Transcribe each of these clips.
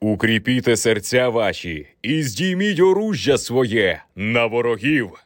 Укріпіте серця ваші і здійміть оружжя своє на ворогів.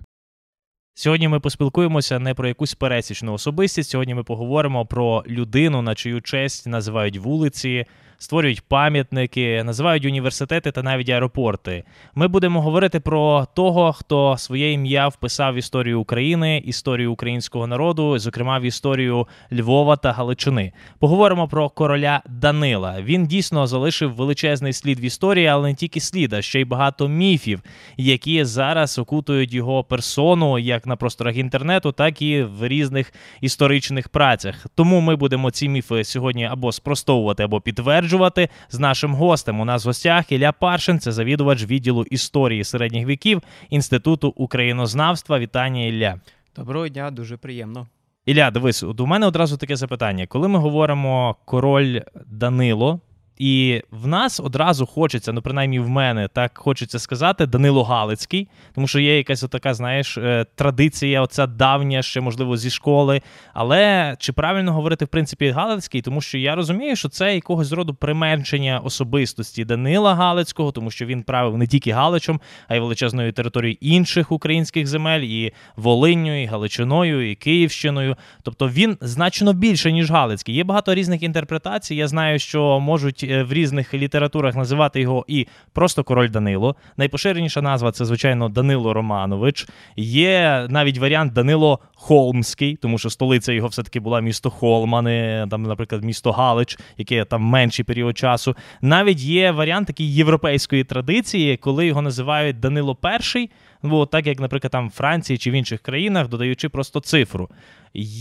Сьогодні ми поспілкуємося не про якусь пересічну особистість. Сьогодні ми поговоримо про людину, на чию честь називають вулиці, створюють пам'ятники, називають університети та навіть аеропорти. Ми будемо говорити про того, хто своє ім'я вписав в історію України, історію українського народу, зокрема в історію Львова та Галичини. Поговоримо про короля Данила. Він дійсно залишив величезний слід в історії, але не тільки слід, а ще й багато міфів, які зараз окутують його персону як на просторах інтернету, так і в різних історичних працях. Тому ми будемо ці міфи сьогодні або спростовувати, або підтверджувати підтверджувати з нашим гостем. У нас в гостях Ілля Паршин, це завідувач відділу історії середніх віків Інституту українознавства. Вітання Ілля. Доброго дня, дуже приємно. Ілля, дивись, у мене одразу таке запитання. Коли ми говоримо король Данило, і в нас одразу хочеться, ну принаймні в мене так хочеться сказати, Данило Галицький, тому що є якась така, знаєш, е, традиція, оця давня, ще можливо зі школи. Але чи правильно говорити в принципі Галицький? Тому що я розумію, що це якогось роду применшення особистості Данила Галицького, тому що він правив не тільки Галичем, а й величезною територією інших українських земель, і Волинню, і Галичиною, і Київщиною. Тобто він значно більше ніж Галицький. Є багато різних інтерпретацій. Я знаю, що можуть. Е, в різних літературах називати його і просто король Данило. Найпоширеніша назва це, звичайно, Данило Романович. Є навіть варіант Данило Холмський, тому що столиця його все-таки була місто Холм, не там, наприклад, місто Галич, яке там менший період часу. Навіть є варіант такої європейської традиції, коли його називають Данило І, ну, так як, наприклад, там в Франції чи в інших країнах, додаючи просто цифру.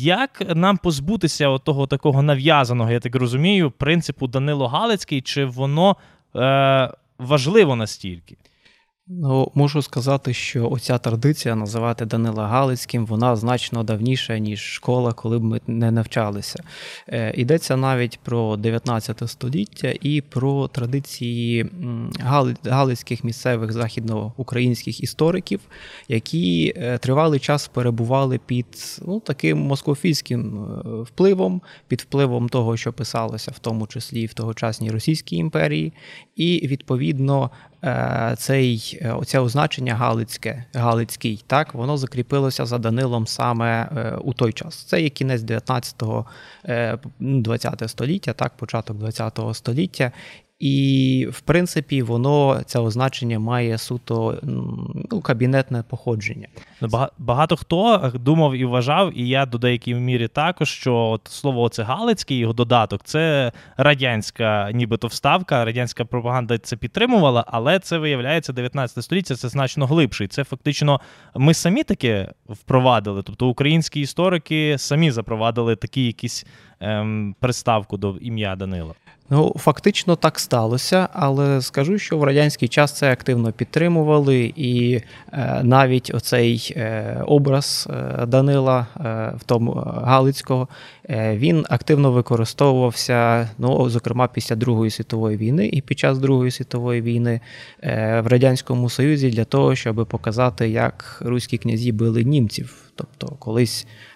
Як нам позбутися того такого нав'язаного, я так розумію, принципу Данило Галицький, чи воно е, важливо настільки? Ну, можу сказати, що оця традиція називати Данила Галицьким, вона значно давніша, ніж школа, коли б ми не навчалися. Е, Йдеться навіть про 19 століття і про традиції галицьких місцевих західноукраїнських істориків, які е, тривалий час перебували під ну, таким москофійським е, впливом, під впливом того, що писалося в тому числі в тогочасній Російській імперії, і відповідно цей, е, Оце означення Галицьке, Галицький, так, воно закріпилося за Данилом саме е, у той час. Це є кінець 19-го, 20 століття, так, початок 20-го століття. І, в принципі, воно це означення має суто ну, кабінетне походження. Ну, багато хто думав і вважав, і я до деякій мірі також, що от слово оце Галицький, його додаток, це радянська, нібито вставка, радянська пропаганда це підтримувала, але це виявляється 19 століття, це значно глибше. І Це фактично ми самі таке впровадили. Тобто українські історики самі запровадили такі якісь ем, приставку до ім'я Данила. Ну, фактично так сталося, але скажу, що в радянський час це активно підтримували, і е, навіть оцей е, образ е, Данила, е, в тому Галицького, е, він активно використовувався, ну, зокрема, після Другої світової війни і під час Другої світової війни е, в Радянському Союзі для того, щоб показати, як руські князі били німців. Тобто колись Е,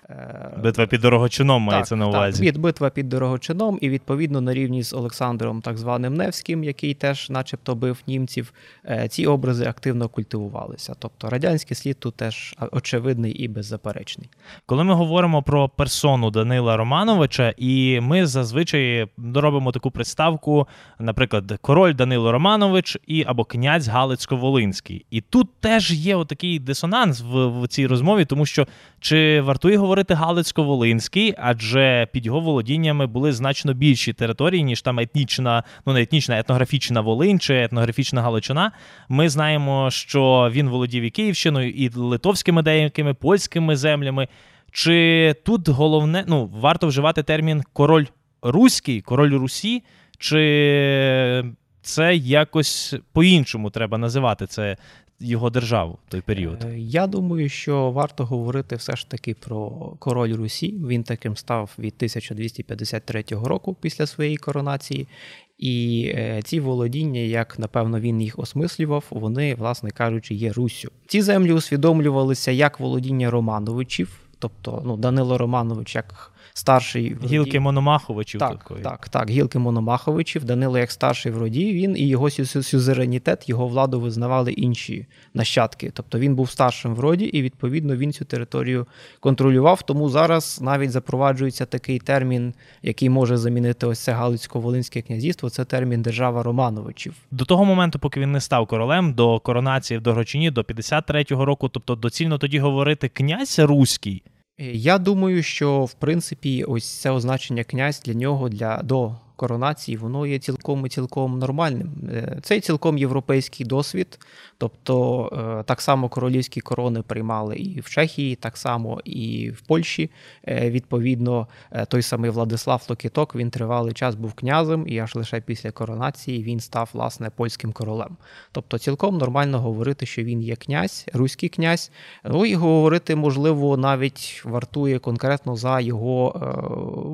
битва під Дорогочином мається на увазі. Так, Битва під Дорогочином, і відповідно на рівні з Олександром, так званим Невським, який теж, начебто, бив німців, е, ці образи активно культивувалися. Тобто радянський слід тут теж очевидний і беззаперечний. Коли ми говоримо про персону Данила Романовича, і ми зазвичай робимо таку представку, наприклад, король Данило Романович і або князь Галицько-Волинський. І тут теж є отакий дисонанс в, в цій розмові, тому що чи вартує говорити говорити Галицько-Волинський, адже під його володіннями були значно більші території, ніж там етнічна, ну не етнічна, етнографічна Волинь чи етнографічна Галичина. Ми знаємо, що він володів і Київщиною, і литовськими деякими польськими землями. Чи тут головне, ну варто вживати термін король Руський, король Русі, чи це якось по-іншому треба називати це його державу той період? Е, я думаю, що варто говорити все ж таки про король Русі. Він таким став від 1253 року після своєї коронації. І е, ці володіння, як напевно він їх осмислював, вони, власне кажучи, є Руссю. Ці землі усвідомлювалися як володіння Романовичів, тобто ну, Данило Романович як старший в роді. Гілки Мономаховичів. Так, такої. так, так, гілки Мономаховичів. Данило як старший в роді, він і його сю- сюзеренітет, його владу визнавали інші нащадки. Тобто він був старшим в роді, і відповідно він цю територію контролював. Тому зараз навіть запроваджується такий термін, який може замінити ось це Галицько-Волинське князівство. Це термін держава Романовичів. До того моменту, поки він не став королем, до коронації в Дорогочині, до 53-го року, тобто доцільно тоді говорити князь руський. Я думаю, що в принципі ось це означення князь для нього для до коронації, воно є цілком і цілком нормальним. Е, Це цілком європейський досвід. Тобто е, так само королівські корони приймали і в Чехії, так само і в Польщі. Е, Відповідно, той самий Владислав Локіток він тривалий час був князем, і аж лише після коронації він став власне польським королем. Тобто, цілком нормально говорити, що він є князь, руський князь. Ну і говорити, можливо, навіть вартує конкретно за його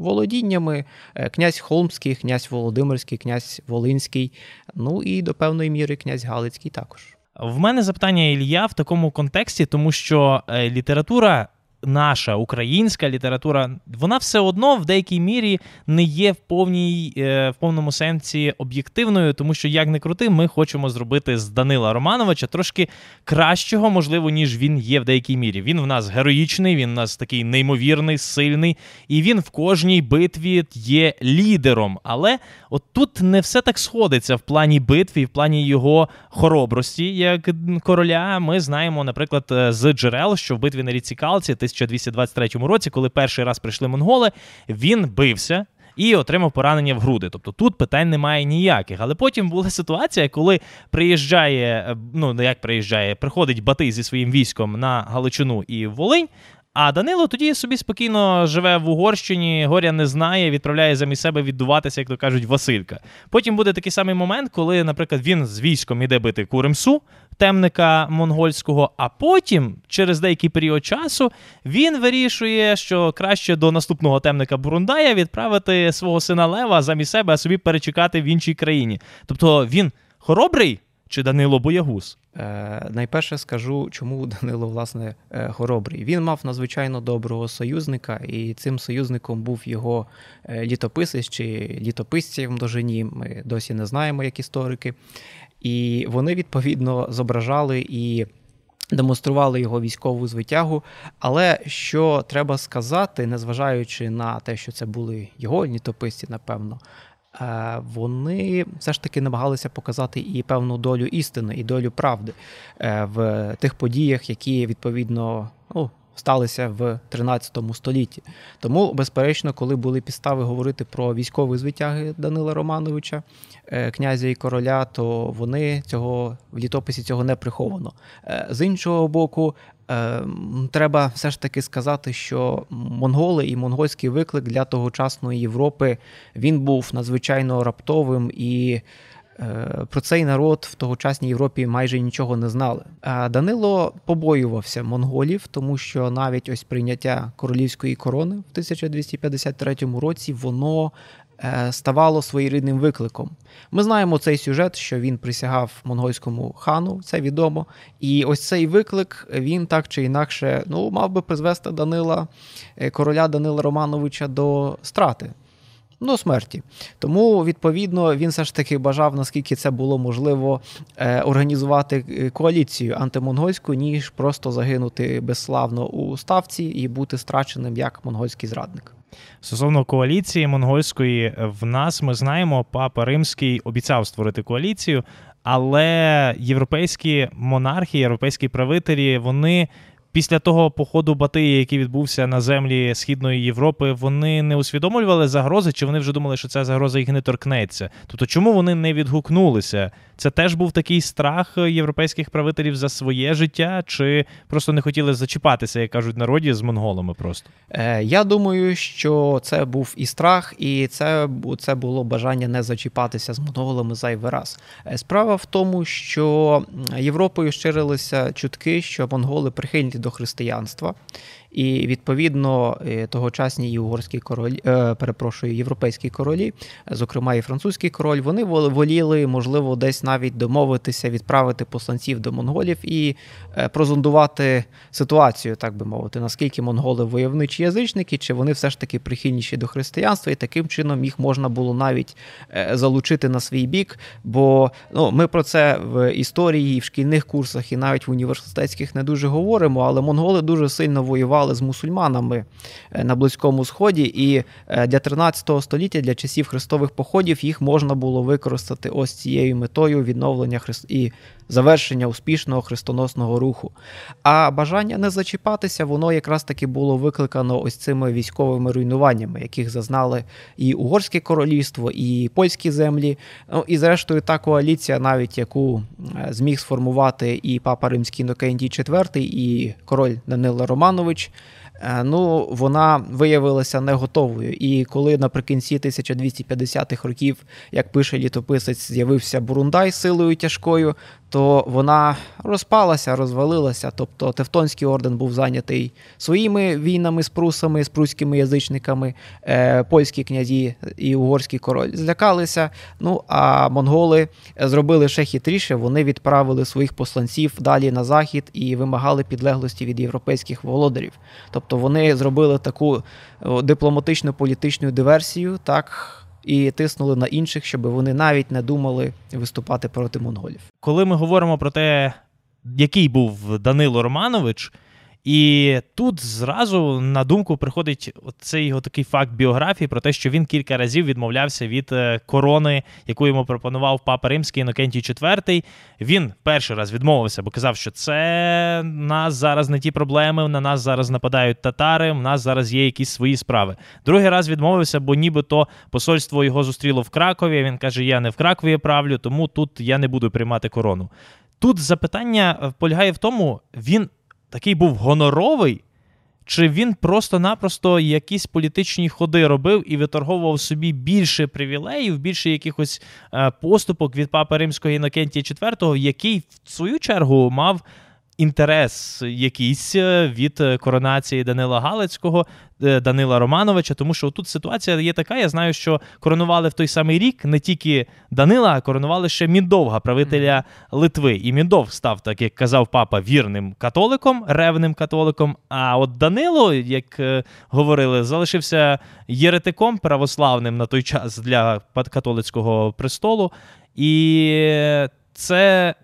володіннями. Князь Холмський, князь Володимирський, князь Волинський, ну і до певної міри князь Галицький також. В мене запитання Ілля в такому контексті, тому що е, література. Наша українська література, вона все одно в деякій мірі не є в повній е, в повному сенсі об'єктивною, тому що як не крути, ми хочемо зробити з Данила Романовича трошки кращого, можливо, ніж він є в деякій мірі. Він в нас героїчний, він в нас такий неймовірний, сильний, і він в кожній битві є лідером. Але от тут не все так сходиться в плані битві, в плані його хоробрості, як короля. Ми знаємо, наприклад, е, з джерел, що в битві на річці Калці, 1223 році, коли перший раз прийшли монголи, він бився. І отримав поранення в груди. Тобто тут питань немає ніяких. Але потім була ситуація, коли приїжджає, ну ну як приїжджає, приходить Батий зі своїм військом на Галичину і Волинь. А Данило тоді собі спокійно живе в Угорщині, горя не знає, відправляє замість себе віддуватися, як то кажуть, Василька. Потім буде такий самий момент, коли, наприклад, він з військом іде бити Куримсу, темника монгольського, а потім, через деякий період часу, він вирішує, що краще до наступного темника Бурундая відправити свого сина Лева замість себе, а собі перечекати в іншій країні. Тобто він хоробрий чи Данило Боягуз? Е, найперше скажу, чому Данило власне е, хоробрий. Він мав надзвичайно доброго союзника, і цим союзником був його е, літописець чи літописці в множині. Ми досі не знаємо, як історики. І вони відповідно зображали і. Демонстрували його військову звитягу, але що треба сказати, незважаючи на те, що це були його літописці, напевно, вони все ж таки намагалися показати і певну долю істини, і долю правди е, в тих подіях, які відповідно ну, сталися в 13 столітті. Тому, безперечно, коли були підстави говорити про військові звитяги Данила Романовича, е, князя і короля, то вони цього в літописі цього не приховано. Е, З іншого боку, е, треба все ж таки сказати, що монголи і монгольський виклик для тогочасної Європи він був надзвичайно раптовим і. е, Про цей народ в тогочасній Європі майже нічого не знали. Данило побоювався монголів, тому що навіть ось прийняття королівської корони в 1253 році воно е, ставало своєрідним викликом. Ми знаємо цей сюжет, що він присягав монгольському хану, це відомо. І ось цей виклик він так чи інакше ну, мав би призвести Данила, е, короля Данила Романовича до страти. Ну, смерті. Тому, відповідно, він все ж таки бажав, наскільки це було можливо, е, організувати е, коаліцію антимонгольську, ніж просто загинути безславно у ставці і бути страченим як монгольський зрадник. Стосовно коаліції монгольської, в нас ми знаємо, папа Римський обіцяв створити коаліцію, але європейські монархи, європейські правителі, вони. Після того походу Батия, який відбувся на землі Східної Європи, вони не усвідомлювали загрози, чи вони вже думали, що ця загроза їх не торкнеться. Тобто, чому вони не відгукнулися? Це теж був такий страх європейських правителів за своє життя, чи просто не хотіли зачіпатися, як кажуть народі, з монголами просто. Е, Я думаю, що це був і страх, і це, це було бажання не зачіпатися з монголами зайвий раз. Е, Справа в тому, що Європою ширилися чутки, що монголи прихильні до християнства. І відповідно е, тогочасні і угорські королі, перепрошую, європейські королі, е, зокрема і французький король, вони вол- воліли, можливо, десь навіть домовитися, відправити посланців до монголів і е, прозондувати ситуацію, так би мовити, наскільки монголи войовничі язичники, чи вони все ж таки прихильніші до християнства, і таким чином їх можна було навіть е, залучити на свій бік. Бо ну, ми про це в історії, в шкільних курсах, і навіть в університетських не дуже говоримо, але монголи дуже сильно воювали з мусульманами е, на Близькому Сході, і для 13 століття, для часів хрестових походів, їх можна було використати ось цією метою відновлення христ... і завершення успішного хрестоносного руху. А бажання не зачіпатися, воно якраз таки було викликано ось цими військовими руйнуваннями, яких зазнали і Угорське королівство, і польські землі. Ну і зрештою, та коаліція, навіть яку е, зміг сформувати і папа Римський Інокентій IV, і король Данила Романович. Е, ну, вона виявилася не готовою. І коли наприкінці 1250-х років, як пише літописець, з'явився Бурундай силою тяжкою, то вона розпалася, розвалилася. Тобто Тевтонський орден був зайнятий своїми війнами з прусами, з пруськими язичниками, е, польські князі і угорський король злякалися. Ну а монголи зробили ще хитріше. Вони відправили своїх посланців далі на захід і вимагали підлеглості від європейських володарів. Тобто вони зробили таку дипломатичну політичну диверсію, так і тиснули на інших, щоб вони навіть не думали виступати проти монголів. Коли ми говоримо про те, який був Данило Романович. І тут зразу на думку приходить цей його такий факт біографії про те, що він кілька разів відмовлявся від е, корони, яку йому пропонував папа Римський Інокентій IV. Він перший раз відмовився, бо казав, що це нас зараз не ті проблеми, на нас зараз нападають татари, в нас зараз є якісь свої справи. Другий раз відмовився, бо нібито посольство його зустріло в Кракові. Він каже: Я не в Кракові правлю, тому тут я не буду приймати корону. Тут запитання е, полягає в тому, він такий був гоноровий, чи він просто-напросто якісь політичні ходи робив і виторговував собі більше привілеїв, більше якихось е, поступок від папи Римського Інокентія IV, який в свою чергу мав інтерес якийсь е, від е, коронації Данила Галицького, е, Данила Романовича, тому що тут ситуація є така. Я знаю, що коронували в той самий рік не тільки Данила, а коронували ще Міндовга, правителя Литви. І Міндовг став, так як казав папа, вірним католиком, ревним католиком. А от Данило, як говорили, залишився єретиком православним на той час для католицького престолу. І це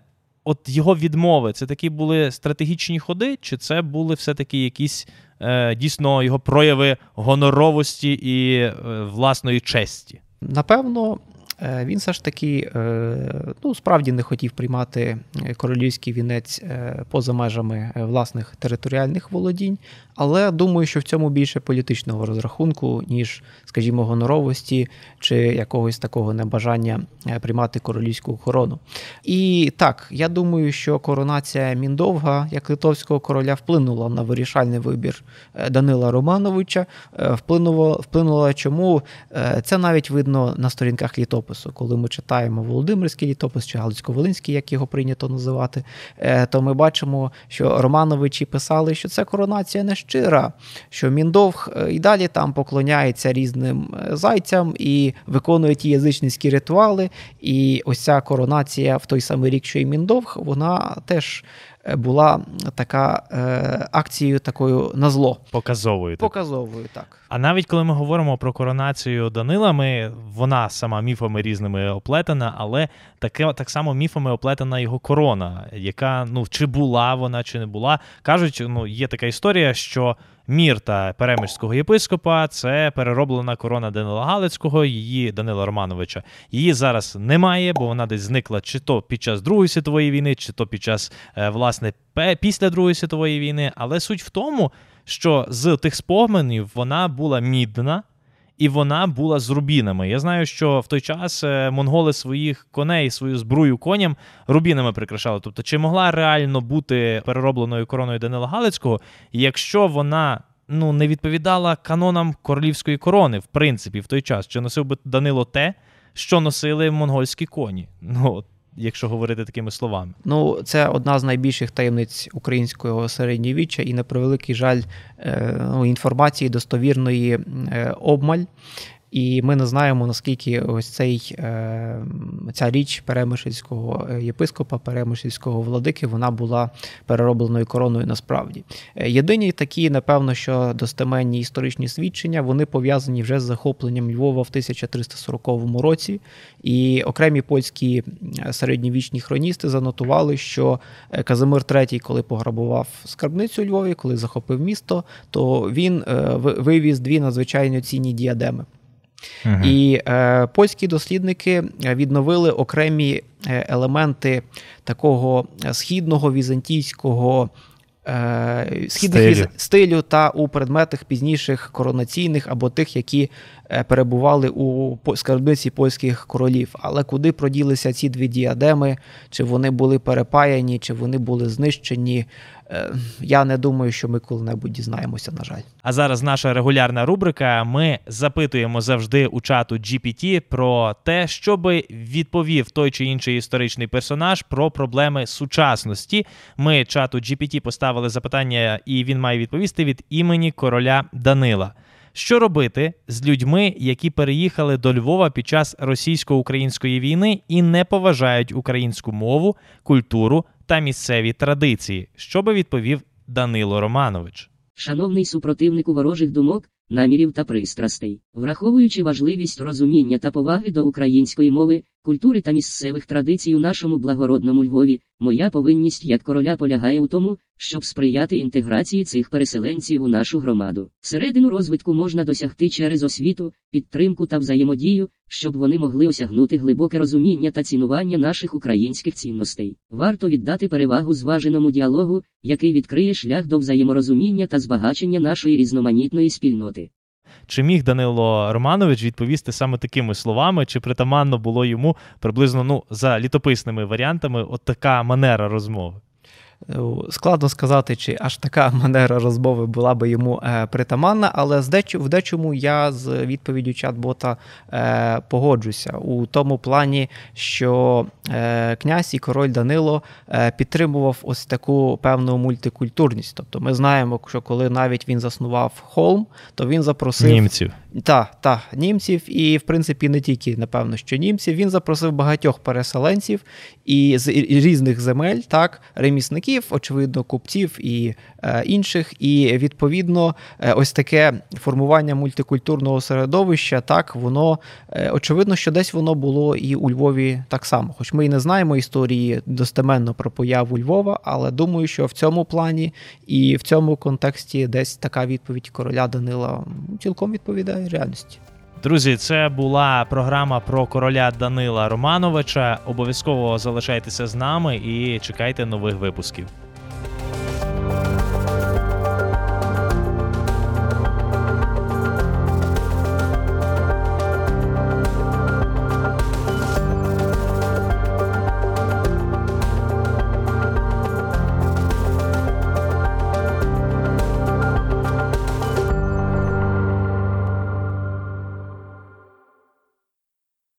от його відмови це такі були стратегічні ходи, чи це були все-таки якісь е, дійсно його прояви гоноровості і е, власної честі? Напевно, він все ж таки е, ну, справді не хотів приймати е, королівський вінець поза межами власних територіальних володінь, але думаю, що в цьому більше політичного розрахунку, ніж, скажімо, гоноровості чи якогось такого небажання приймати королівську корону. І так, я думаю, що коронація Міндовга як литовського короля вплинула на вирішальний вибір Данила Романовича. Вплинула, вплинула чому це навіть видно на сторінках літопису літопису. Коли ми читаємо Володимирський літопис чи Галицько-Волинський, як його прийнято називати, е, то ми бачимо, що Романовичі писали, що це коронація не щира, що Міндовг е, і далі там поклоняється різним е, зайцям і виконує ті язичницькі ритуали. І ось ця коронація в той самий рік, що і Міндовг, вона теж була така е, акцією такою на зло. Показовою. Показовою, так. А навіть коли ми говоримо про коронацію Данила, ми, вона сама міфами різними оплетена, але таке, так само міфами оплетена його корона, яка ну чи була вона, чи не була. Кажуть, ну є така історія, що Мірта Перемишського єпископа це перероблена корона Данила Галицького, її Данила Романовича. Її зараз немає, бо вона десь зникла чи то під час Другої світової війни, чи то під час е, власне після Другої світової війни. Але суть в тому, що з тих споменів вона була мідна і вона була з рубінами. Я знаю, що в той час е, монголи своїх коней, свою збрую коням рубінами прикрашали. Тобто, чи могла реально бути переробленою короною Данила Галицького, якщо вона ну не відповідала канонам королівської корони, в принципі, в той час, чи носив би Данило те, що носили монгольські коні? Ну якщо говорити такими словами. Ну, це одна з найбільших таємниць українського середньовіччя, і на превеликий жаль, е, ну, інформації достовірної е, обмаль. І ми не знаємо, наскільки ось цей, е, ця річ перемишльського е, єпископа, перемишльського владики, вона була переробленою короною насправді. Е, Єдині такі, напевно, що достеменні історичні свідчення, вони пов'язані вже з захопленням Львова в 1340 році. І окремі польські е, середньовічні хроністи занотували, що Казимир III, коли пограбував скарбницю Львові, коли захопив місто, то він вивіз дві надзвичайно цінні діадеми. І е, польські дослідники е, відновили окремі е, елементи такого е, східного візантійського. е, Східних Стилю. віз- стилю та у предметах пізніших коронаційних або тих, які перебували у скарбниці польських королів. Але куди проділися ці дві діадеми, чи вони були перепаяні, чи вони були знищені, я не думаю, що ми коли-небудь дізнаємося, на жаль. А зараз наша регулярна рубрика. Ми запитуємо завжди у чату GPT про те, щоб відповів той чи інший історичний персонаж про проблеми сучасності. Ми чату GPT поставили запитання, і він має відповісти від імені короля Данила. Що робити з людьми, які переїхали до Львова під час російсько-української війни і не поважають українську мову, культуру та місцеві традиції? Що би відповів Данило Романович? Шановний супротивнику ворожих думок, намірів та пристрастей, враховуючи важливість розуміння та поваги до української мови, культури та місцевих традицій у нашому благородному Львові, моя повинність як короля полягає у тому, щоб сприяти інтеграції цих переселенців у нашу громаду. Середину розвитку можна досягти через освіту, підтримку та взаємодію, щоб вони могли осягнути глибоке розуміння та цінування наших українських цінностей. Варто віддати перевагу зваженому діалогу, який відкриє шлях до взаєморозуміння та збагачення нашої різноманітної спільноти. Чи міг Данило Романович відповісти саме такими словами, чи притаманно було йому приблизно ну за літописними варіантами от така манера розмови? Складно сказати, чи аж така манера розмови була би йому е, притаманна, але в дечому я з відповіддю чат-бота е, погоджуся у тому плані, що е, князь і король Данило підтримував ось таку певну мультикультурність. Тобто ми знаємо, що коли навіть він заснував холм, то він запросив Німців. та, та, німців, і в принципі не тільки, напевно, що німців. Він запросив багатьох переселенців і з різних земель, так, ремісників, очевидно, купців і е, інших. І відповідно, е, ось таке формування мультикультурного середовища, так, воно е, очевидно, що десь воно було і у Львові так само. Хоч ми і не знаємо історії достеменно про появу Львова, але думаю, що в цьому плані і в цьому контексті десь така відповідь короля Данила цілком відповідає реальності. Друзі, це була програма про короля Данила Романовича. Обов'язково залишайтеся з нами і чекайте нових випусків.